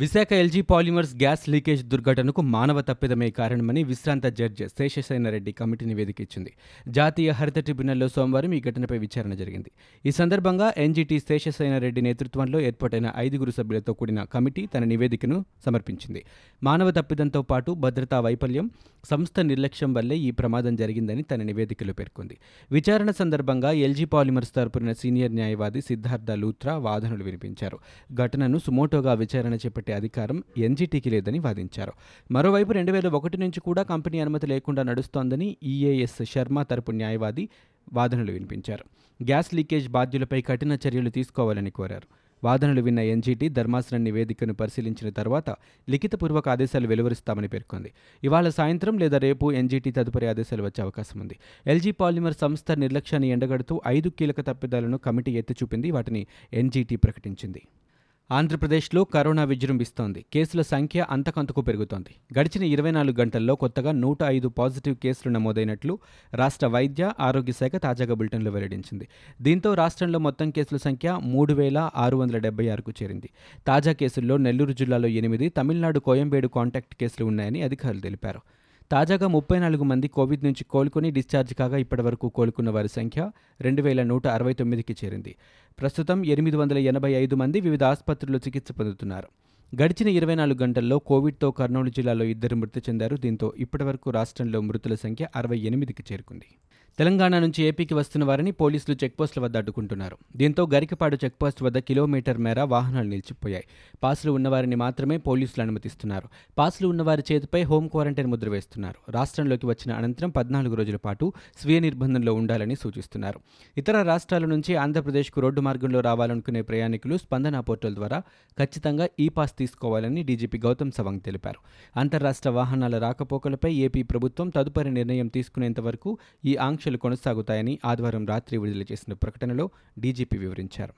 Visakha LG polymers gas leakage దుర్ఘటనకు మానవ తప్పిదమే కారణమని విశ్రాంత జడ్జి శేషసేనారెడ్డి కమిటీ నివేదిక ఇచ్చింది జాతీయ హరిత ట్రిబ్యునల్లో సోమవారం ఈ ఘటనపై విచారణ జరిగింది. ఈ సందర్భంగా ఎన్జీటీ శేషసేనారెడ్డి నేతృత్వంలో ఏర్పాటైన ఐదుగురు సభ్యులతో కూడిన కమిటీ తన నివేదికను సమర్పించింది. మానవ తప్పిదంతో పాటు భద్రతా వైఫల్యం సంస్థ నిర్లక్ష్యం వల్లే ఈ ప్రమాదం జరిగిందని తన నివేదికలో పేర్కొంది. విచారణ సందర్భంగా ఎల్జీ పాలిమర్స్ తరపున సీనియర్ న్యాయవాది సిద్ధార్థ లూత్రా వాదనలు వినిపించారు. ఘటనను సుమోటోగా విచారణ చేపట్టే అధికారం ఎన్జీటీకి లేదని వాదించారు. మరోవైపు రెండు వేల ఒకటి నుంచి కూడా కంపెనీ అనుమతి లేకుండా నడుస్తోందని ఈఏఎస్ శర్మ తరపు న్యాయవాది వాదనలు వినిపించారు. గ్యాస్ లీకేజ్ బాధ్యులపై కఠిన చర్యలు తీసుకోవాలని కోరారు. వాదనలు విన్న ఎన్జీటీ ధర్మాసనం నివేదికను పరిశీలించిన తర్వాత లిఖితపూర్వక ఆదేశాలు వెలువరిస్తామని పేర్కొంది. ఇవాళ సాయంత్రం లేదా రేపు ఎన్జీటీ తదుపరి ఆదేశాలు వచ్చే అవకాశం ఉంది. ఎల్జీ పాలిమర్ సంస్థ నిర్లక్ష్యాన్ని ఎండగడుతూ ఐదు కీలక తప్పిదాలను కమిటీ ఎత్తి చూపింది. వాటిని ఎన్జీటీ ప్రకటించింది. ఆంధ్రప్రదేశ్లో కరోనా విజృంభిస్తోంది. కేసుల సంఖ్య అంతకంతకు పెరుగుతోంది. గడిచిన ఇరవై నాలుగు గంటల్లో కొత్తగా నూట ఐదు పాజిటివ్ కేసులు నమోదైనట్లు రాష్ట్ర వైద్య ఆరోగ్య శాఖ తాజాగా బులెటిన్లో వెల్లడించింది. దీంతో రాష్ట్రంలో మొత్తం కేసుల సంఖ్య మూడు వేల ఆరు వందల డెబ్బై ఆరుకు చేరింది. తాజా కేసుల్లో నెల్లూరు జిల్లాలో ఎనిమిది తమిళనాడు కోయంబేడు కాంటాక్ట్ కేసులు ఉన్నాయని అధికారులు తెలిపారు. తాజాగా ముప్పై నాలుగు మంది కోవిడ్ నుంచి కోలుకొని డిశ్చార్జ్ కాగా ఇప్పటివరకు కోలుకున్న వారి సంఖ్య రెండు వేల నూట అరవై తొమ్మిదికి చేరింది. ప్రస్తుతం ఎనిమిది వందల ఎనభై ఐదు మంది వివిధ ఆసుపత్రుల్లో చికిత్స పొందుతున్నారు. గడిచిన ఇరవై నాలుగు గంటల్లో కోవిడ్తో కర్నూలు జిల్లాలో ఇద్దరు మృతి చెందారు. దీంతో ఇప్పటివరకు రాష్ట్రంలో మృతుల సంఖ్య అరవై ఎనిమిదికి చేరుకుంది. తెలంగాణ నుంచి ఏపీకి వస్తున్న వారిని పోలీసులు చెక్పోస్టుల వద్ద అడ్డుకుంటున్నారు. దీంతో గరికపాడు చెక్పోస్ట్ వద్ద కిలోమీటర్ మేర వాహనాలు నిలిచిపోయాయి. పాసులు ఉన్నవారిని మాత్రమే పోలీసులు అనుమతిస్తున్నారు. పాసులు ఉన్నవారి చేతిపై హోం క్వారంటైన్ ముద్ర వేస్తున్నారు. రాష్ట్రంలోకి వచ్చిన అనంతరం పద్నాలుగు రోజుల పాటు స్వీయ నిర్బంధంలో ఉండాలని సూచిస్తున్నారు. ఇతర రాష్ట్రాల నుంచి ఆంధ్రప్రదేశ్కు రోడ్డు మార్గంలో రావాలనుకునే ప్రయాణికులు స్పందన పోర్టల్ ద్వారా ఖచ్చితంగా ఈ పాస్ తీసుకోవాలని డీజీపీ గౌతమ్ సవాంగ్ తెలిపారు. అంతర్రాష్ట్ర వాహనాల రాకపోకలపై ఏపీ ప్రభుత్వం తదుపరి నిర్ణయం తీసుకునేంత వరకు ఈ ఆంక్షలు కొనసాగుతాయని ఆదివారం రాత్రి విడుదల చేసిన ప్రకటనలో డీజీపీ వివరించారు.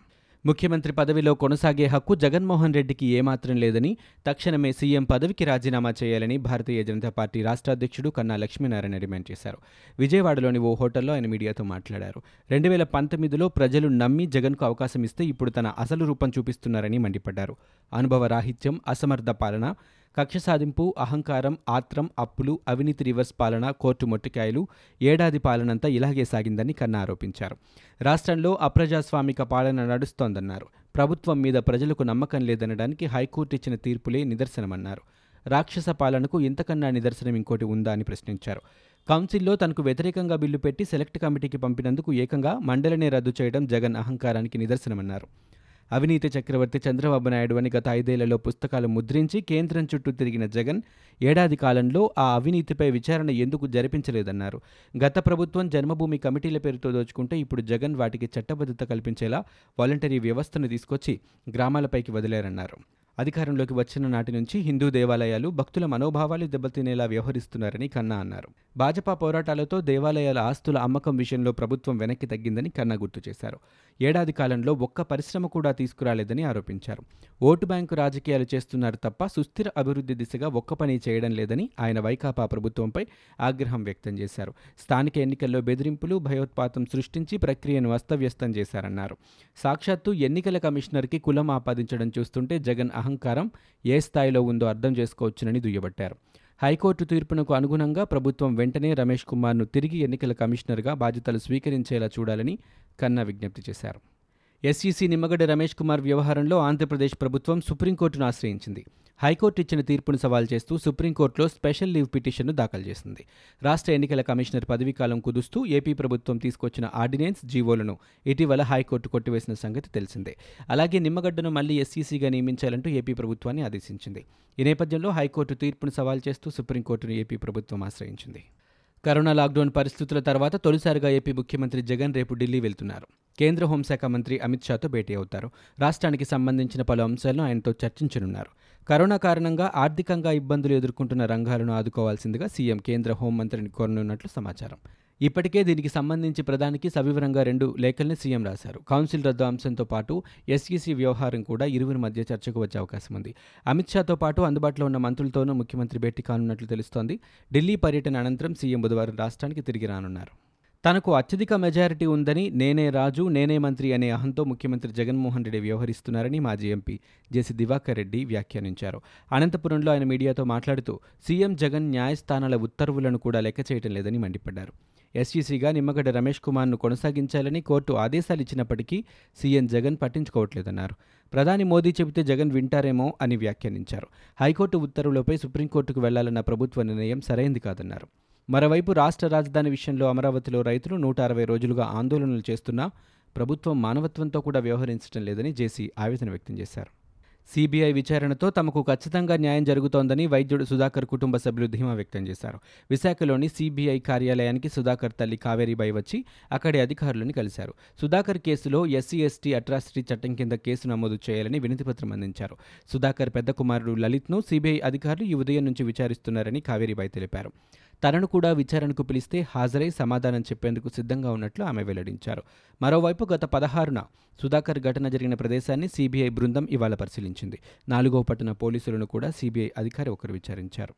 ముఖ్యమంత్రి పదవిలో కొనసాగే హక్కు జగన్మోహన్ రెడ్డికి ఏమాత్రం లేదని తక్షణమే సీఎం పదవికి రాజీనామా చేయాలని భారతీయ జనతా పార్టీ రాష్ట్ర అధ్యక్షుడు కన్నా లక్ష్మీనారాయణ డిమాండ్ చేశారు. విజయవాడలోని ఓ హోటల్లో ఆయన మీడియాతో మాట్లాడారు. రెండు వేల పంతొమ్మిదిలో ప్రజలు నమ్మి జగన్కు అవకాశం ఇస్తే ఇప్పుడు తన అసలు రూపం చూపిస్తున్నారని మండిపడ్డారు. అనుభవ రాహిత్యం అసమర్థ పాలన కక్ష సాధింపు అహంకారం ఆత్రం అప్పులు అవినీతి రివర్స్ పాలన కోర్టు మొట్టికాయలు ఏడాది పాలనంతా ఇలాగే సాగిందని కన్నా ఆరోపించారు. రాష్ట్రంలో అప్రజాస్వామిక పాలన నడుస్తోందన్నారు. ప్రభుత్వం మీద ప్రజలకు నమ్మకం లేదనడానికి హైకోర్టు ఇచ్చిన తీర్పులే నిదర్శనమన్నారు. రాక్షస పాలనకు ఇంతకన్నా నిదర్శనం ఇంకోటి ఉందా అని ప్రశ్నించారు. కౌన్సిల్లో తనకు వ్యతిరేకంగా బిల్లు పెట్టి సెలెక్ట్ కమిటీకి పంపినందుకు ఏకంగా మండలినే రద్దు చేయడం జగన్ అహంకారానికి నిదర్శనమన్నారు. అవినీతి చక్రవర్తి చంద్రబాబు నాయుడు అని గత ఐదేళ్ళలో పుస్తకాలు ముద్రించి కేంద్రం చుట్టూ తిరిగిన జగన్ ఏడాది కాలంలో ఆ అవినీతిపై విచారణ ఎందుకు జరిపించలేదన్నారు. గత ప్రభుత్వం జన్మభూమి కమిటీల పేరుతో దోచుకుంటే ఇప్పుడు జగన్ వాటికి చట్టబద్ధత కల్పించేలా వాలంటరీ వ్యవస్థను తీసుకొచ్చి గ్రామాలపైకి వదిలేరన్నారు. అధికారంలోకి వచ్చిన నాటి నుంచి హిందూ దేవాలయాలు భక్తుల మనోభావాలు దెబ్బతినేలా వ్యవహరిస్తున్నారని కన్నా అన్నారు. భాజపా పోరాటాలతో దేవాలయాల ఆస్తుల అమ్మకం విషయంలో ప్రభుత్వం వెనక్కి తగ్గిందని కన్నా గుర్తు చేశారు. ఏడాది కాలంలో ఒక్క పరిశ్రమ కూడా తీసుకురాలేదని ఆరోపించారు. ఓటు బ్యాంకు రాజకీయాలు చేస్తున్నారు తప్ప సుస్థిర అభివృద్ధి దిశగా ఒక్క పని చేయడం లేదని ఆయన వైకాపా ప్రభుత్వంపై ఆగ్రహం వ్యక్తం చేశారు. స్థానిక ఎన్నికల్లో బెదిరింపులు భయోత్పాతం సృష్టించి ప్రక్రియను అస్తవ్యస్తం చేశారన్నారు. సాక్షాత్తు ఎన్నికల కమిషనర్కి కులం ఆపాదించడం చూస్తుంటే జగన్ అహంకారం ఏ స్థాయిలో ఉందో అర్థం చేసుకోవచ్చునని దుయ్యబట్టారు. హైకోర్టు తీర్పునకు అనుగుణంగా ప్రభుత్వం వెంటనే రమేష్ కుమార్ను తిరిగి ఎన్నికల కమిషనర్గా బాధ్యతలు స్వీకరించేలా చూడాలని కన్నా విజ్ఞప్తి చేశారు. ఎస్ఈసీ నిమ్మగడ్డ రమేష్ కుమార్ వ్యవహారంలో ఆంధ్రప్రదేశ్ ప్రభుత్వం సుప్రీంకోర్టును ఆశ్రయించింది. హైకోర్టు ఇచ్చిన తీర్పును సవాల్ చేస్తూ సుప్రీంకోర్టులో స్పెషల్ లీవ్ పిటిషన్ను దాఖలు చేసింది. రాష్ట్ర ఎన్నికల కమిషనర్ పదవీకాలం కుదుస్తూ ఏపీ ప్రభుత్వం తీసుకొచ్చిన ఆర్డినెన్స్ జీవోలను ఇటీవల హైకోర్టు కొట్టివేసిన సంగతి తెలిసిందే. అలాగే నిమ్మగడ్డను మళ్ళీ ఎస్సీసీగా నియమించాలంటూ ఏపీ ప్రభుత్వాన్ని ఆదేశించింది. ఈ నేపథ్యంలో హైకోర్టు తీర్పును సవాల్ చేస్తూ సుప్రీంకోర్టును ఏపీ ప్రభుత్వం ఆశ్రయించింది. కరోనా లాక్డౌన్ పరిస్థితుల తర్వాత తొలిసారిగా ఏపీ ముఖ్యమంత్రి జగన్ రేపు ఢిల్లీ వెళ్తున్నారు. కేంద్ర హోంశాఖ మంత్రి అమిత్ షాతో భేటీ అవుతారు. రాష్ట్రానికి సంబంధించిన పలు అంశాలను ఆయనతో చర్చించనున్నారు. కరోనా కారణంగా ఆర్థికంగా ఇబ్బందులు ఎదుర్కొంటున్న రంగాలను ఆదుకోవాల్సిందిగా సీఎం కేంద్ర హోంమంత్రిని కోరనున్నట్లు సమాచారం. ఇప్పటికే దీనికి సంబంధించి ప్రధానికి సవివరంగా రెండు లేఖల్ని సీఎం రాశారు. కౌన్సిల్ రద్దు అంశంతో పాటు ఎస్ఈసీ వ్యవహారం కూడా ఇరువురి మధ్య చర్చకు వచ్చే అవకాశం ఉంది. అమిత్ షాతో పాటు అందుబాటులో ఉన్న మంత్రులతోనూ ముఖ్యమంత్రి భేటీ కానున్నట్లు తెలుస్తోంది. ఢిల్లీ పర్యటన అనంతరం సీఎం బుధవారం రాష్ట్రానికి తిరిగి రానున్నారు. తనకు అత్యధిక మెజారిటీ ఉందని నేనే రాజు నేనే మంత్రి అనే అహంతో ముఖ్యమంత్రి జగన్మోహన్ రెడ్డి వ్యవహరిస్తున్నారని మాజీ ఎంపీ జేసీ దివాకర్ రెడ్డి వ్యాఖ్యానించారు. అనంతపురంలో ఆయన మీడియాతో మాట్లాడుతూ సీఎం జగన్ న్యాయస్థానాల ఉత్తర్వులను కూడా లెక్క చేయటం లేదని మండిపడ్డారు. ఎస్ఈసీగా నిమ్మగడ్డ రమేష్ కుమార్ను కొనసాగించాలని కోర్టు ఆదేశాలు ఇచ్చినప్పటికీ సీఎం జగన్ పట్టించుకోవట్లేదన్నారు. ప్రధాని మోదీ చెబితే జగన్ వింటారేమో అని వ్యాఖ్యానించారు. హైకోర్టు ఉత్తర్వులపై సుప్రీంకోర్టుకు వెళ్ళాలన్న ప్రభుత్వ నిర్ణయం సరైంది కాదన్నారు. మరోవైపు రాష్ట్ర రాజధాని విషయంలో అమరావతిలో రైతులు నూట అరవై రోజులుగా ఆందోళనలు చేస్తున్నా ప్రభుత్వం మానవత్వంతో కూడా వ్యవహరించడం లేదని జేసీ ఆవేదన వ్యక్తం చేశారు. సిబిఐ విచారణతో తమకు ఖచ్చితంగా న్యాయం జరుగుతోందని వైద్యుడు సుధాకర్ కుటుంబ సభ్యులు ధీమా వ్యక్తం చేశారు. విశాఖలోని సిబిఐ కార్యాలయానికి సుధాకర్ తల్లి కావేరీబాయి వచ్చి అక్కడి అధికారులను కలిశారు. సుధాకర్ కేసులో ఎస్సీ ఎస్టీ అట్రాసిటీ చట్టం కింద కేసు నమోదు చేయాలని వినతిపత్రం అందించారు. సుధాకర్ పెద్ద కుమారుడు లలిత్ను సిబిఐ అధికారులు ఈ ఉదయం నుంచి విచారిస్తున్నారని కావేరీబాయి తెలిపారు. తనను కూడా విచారణకు పిలిస్తే హాజరై సమాధానం చెప్పేందుకు సిద్ధంగా ఉన్నట్లు ఆమె వెల్లడించారు. మరోవైపు గత పదహారున సుధాకర్ ఘటన జరిగిన ప్రదేశాన్ని సీబీఐ బృందం ఇవాళ పరిశీలించింది. నాలుగో పట్టణ పోలీసులను కూడా సీబీఐ అధికారి ఒకరు విచారించారు.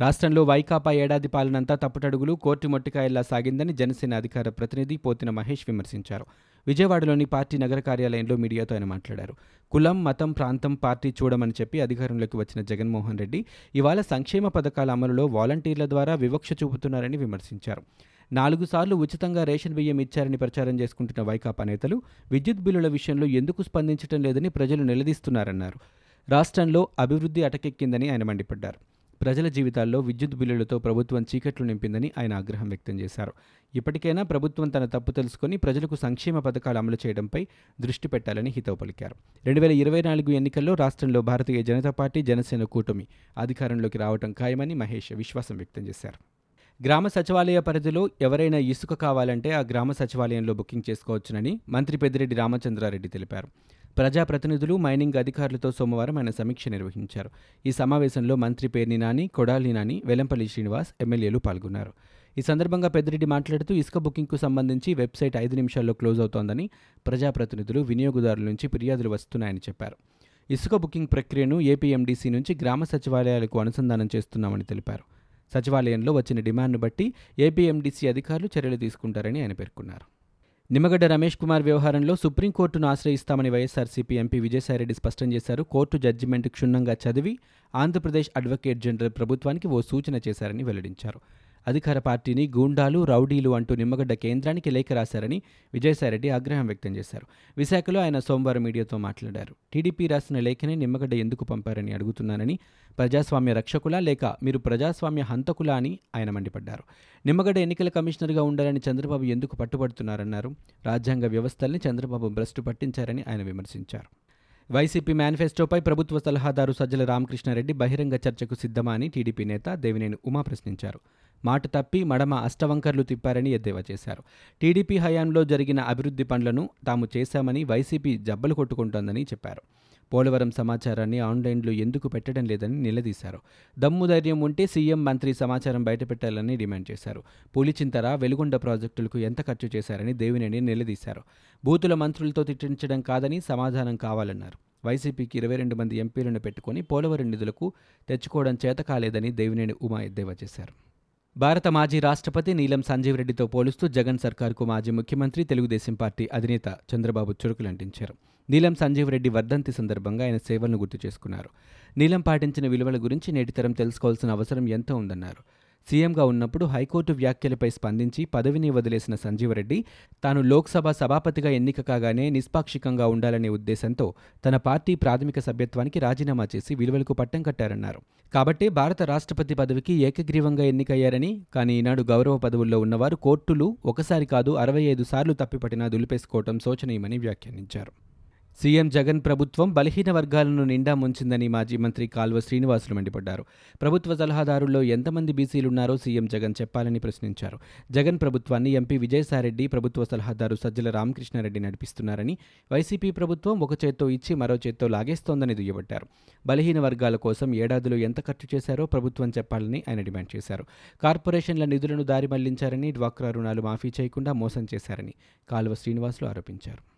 రాష్ట్రంలో వైకాపా ఏడాది పాలనంతా తప్పుటడుగులు కోర్టు మొట్టికాయల్లా సాగిందని జనసేన అధికార ప్రతినిధి పోతిన మహేష్ విమర్శించారు. విజయవాడలోని పార్టీ నగర కార్యాలయంలో మీడియాతో ఆయన మాట్లాడారు. కులం మతం ప్రాంతం పార్టీ చూడమని చెప్పి అధికారంలోకి వచ్చిన జగన్మోహన్ రెడ్డి ఇవాళ సంక్షేమ పథకాల అమలులో వాలంటీర్ల ద్వారా వివక్ష చూపుతున్నారని విమర్శించారు. నాలుగు సార్లు ఉచితంగా రేషన్ బియ్యం ఇచ్చారని ప్రచారం చేసుకుంటున్న వైకాపా నేతలు విద్యుత్ బిల్లుల విషయంలో ఎందుకు స్పందించడం లేదని ప్రజలు నిలదీస్తున్నారన్నారు. రాష్ట్రంలో అభివృద్ధి అటకెక్కిందని ఆయన మండిపడ్డారు. ప్రజల జీవితాల్లో విద్యుత్ బిల్లులతో ప్రభుత్వం చీకట్లు నింపిందని ఆయన ఆగ్రహం వ్యక్తం చేశారు. ఇప్పటికైనా ప్రభుత్వం తన తప్పు తెలుసుకొని ప్రజలకు సంక్షేమ పథకాలు అమలు చేయడంపై దృష్టి పెట్టాలని హితవు పలికారు. రెండు వేల ఇరవై నాలుగు ఎన్నికల్లో రాష్ట్రంలో భారతీయ జనతా పార్టీ జనసేన కూటమి అధికారంలోకి రావడం ఖాయమని మహేష్ విశ్వాసం వ్యక్తం చేశారు. గ్రామ సచివాలయ పరిధిలో ఎవరైనా ఇసుక కావాలంటే ఆ గ్రామ సచివాలయంలో బుకింగ్ చేసుకోవచ్చునని మంత్రి పెద్దిరెడ్డి రామచంద్రారెడ్డి తెలిపారు. ప్రజాప్రతినిధులు మైనింగ్ అధికారులతో సోమవారం ఆయన సమీక్ష నిర్వహించారు. ఈ సమావేశంలో మంత్రి పేర్ని నాని కొడాలి నాని వెలంపల్లి శ్రీనివాస్ ఎమ్మెల్యేలు పాల్గొన్నారు. ఈ సందర్భంగా పెద్దిరెడ్డి మాట్లాడుతూ ఇసుక బుకింగ్కు సంబంధించి వెబ్సైట్ ఐదు నిమిషాల్లో క్లోజ్ అవుతోందని ప్రజాప్రతినిధులు వినియోగదారుల నుంచి ఫిర్యాదులు వస్తున్నాయని చెప్పారు. ఇసుక బుకింగ్ ప్రక్రియను ఏపీఎండీసీ నుంచి గ్రామ సచివాలయాలకు అనుసంధానం చేస్తున్నామని తెలిపారు. సచివాలయంలో వచ్చిన డిమాండ్ను బట్టి ఏపీఎండీసీ అధికారులు చర్యలు తీసుకుంటారని ఆయన పేర్కొన్నారు. నిమ్మగడ్డ రమేష్ కుమార్ వ్యవహారంలో సుప్రీంకోర్టును ఆశ్రయిస్తామని వైఎస్ఆర్సీపీ ఎంపీ విజయసాయిరెడ్డి స్పష్టం చేశారు. కోర్టు జడ్జిమెంట్ క్షుణ్ణంగా చదివి ఆంధ్రప్రదేశ్ అడ్వకేట్ జనరల్ ప్రభుత్వానికి ఓ సూచన చేశారని వెల్లడించారు. అధికార పార్టీని గూండాలు రౌడీలు అంటూ నిమ్మగడ్డ కేంద్రానికి లేఖ రాశారని విజయసాయిరెడ్డి ఆగ్రహం వ్యక్తం చేశారు. విశాఖలో ఆయన సోమవారం మీడియాతో మాట్లాడారు. టీడీపీ రాసిన లేఖని నిమ్మగడ్డ ఎందుకు పంపారని అడుగుతున్నానని ప్రజాస్వామ్య రక్షకులా లేక మీరు ప్రజాస్వామ్య హంతకులా అని ఆయన మండిపడ్డారు. నిమ్మగడ్డ ఎన్నికల కమిషనర్గా ఉండాలని చంద్రబాబు ఎందుకు పట్టుబడుతున్నారన్నారు? రాజ్యాంగ వ్యవస్థల్ని చంద్రబాబు భ్రష్టు పట్టించారని ఆయన విమర్శించారు. వైసీపీ మేనిఫెస్టోపై ప్రభుత్వ సలహాదారు సజ్జల రామకృష్ణారెడ్డి బహిరంగ చర్చకు సిద్ధమా అని టీడీపీ నేత దేవినేని ఉమా ప్రశ్నించారు. మాట తప్పి మడమ అష్టవంకర్లు తిప్పారని ఎద్దేవా చేశారు. టీడీపీ హయాంలో జరిగిన అభివృద్ధి పనులను తాము చేశామని వైసీపీ జబ్బలు కొట్టుకుంటోందని చెప్పారు. పోలవరం సమాచారాన్ని ఆన్లైన్లో ఎందుకు పెట్టడం లేదని నిలదీశారు. దమ్ము ధైర్యం ఉంటే సీఎం మంత్రి సమాచారం బయటపెట్టాలని డిమాండ్ చేశారు. పులిచింతర వెలుగొండ ప్రాజెక్టులకు ఎంత ఖర్చు చేశారని దేవినేని నిలదీశారు. బూతుల మంత్రులతో తిట్టించడం కాదని సమాధానం కావాలన్నారు. వైసీపీకి ఇరవై రెండు మంది ఎంపీలను పెట్టుకుని పోలవరం నిధులకు తెచ్చుకోవడం చేత కాలేదని దేవినేని ఉమా ఎద్దేవా చేశారు. భారత మాజీ రాష్ట్రపతి నీలం సంజీవ్ రెడ్డితో పోలుస్తూ జగన్ సర్కార్కు మాజీ ముఖ్యమంత్రి తెలుగుదేశం పార్టీ అధినేత చంద్రబాబు చురుకులంటించారు నీలం సంజీవ్ రెడ్డి వర్ధంతి సందర్భంగా ఆయన సేవలను గుర్తు చేసుకున్నారు. నీలం పాటించిన విలువల గురించి నేటితరం తెలుసుకోవాల్సిన అవసరం ఎంతో ఉందన్నారు. సీఎంగా ఉన్నప్పుడు హైకోర్టు వ్యాఖ్యలపై స్పందించి పదవిని వదిలేసిన సంజీవరెడ్డి తాను లోక్సభ సభాపతిగా ఎన్నిక కాగానే నిష్పాక్షికంగా ఉండాలనే ఉద్దేశంతో తన పార్టీ ప్రాథమిక సభ్యత్వానికి రాజీనామా చేసి విలువలకు పట్టం కట్టారన్నారు. కాబట్టే భారత రాష్ట్రపతి పదవికి ఏకగ్రీవంగా ఎన్నికయ్యారని కానీ ఈనాడు గౌరవ పదవుల్లో ఉన్నవారు కోర్టులు ఒకసారి కాదు అరవై ఐదు సార్లు తప్పిపట్టినా దులిపేసుకోవటం శోచనీయమని వ్యాఖ్యానించారు. సీఎం జగన్ ప్రభుత్వం బలహీన వర్గాలను నిండా ముంచిందని మాజీ మంత్రి కాల్వ శ్రీనివాసులు మండిపడ్డారు. ప్రభుత్వ సలహాదారుల్లో ఎంతమంది బీసీలున్నారో సీఎం జగన్ చెప్పాలని ప్రశ్నించారు. జగన్ ప్రభుత్వాన్ని ఎంపీ విజయసాయిరెడ్డి ప్రభుత్వ సలహాదారు సజ్జల రామకృష్ణారెడ్డి నడిపిస్తున్నారని వైసీపీ ప్రభుత్వం ఒక చేత్తో ఇచ్చి మరో చేత్తో లాగేస్తోందని దుయ్యబట్టారు. బలహీన వర్గాల కోసం ఏడాదిలో ఎంత ఖర్చు చేశారో ప్రభుత్వం చెప్పాలని ఆయన డిమాండ్ చేశారు. కార్పొరేషన్ల నిధులను దారి మళ్ళించారని డ్వాక్రా రుణాలు మాఫీ చేయకుండా మోసం చేశారని కాలువ శ్రీనివాసులు ఆరోపించారు.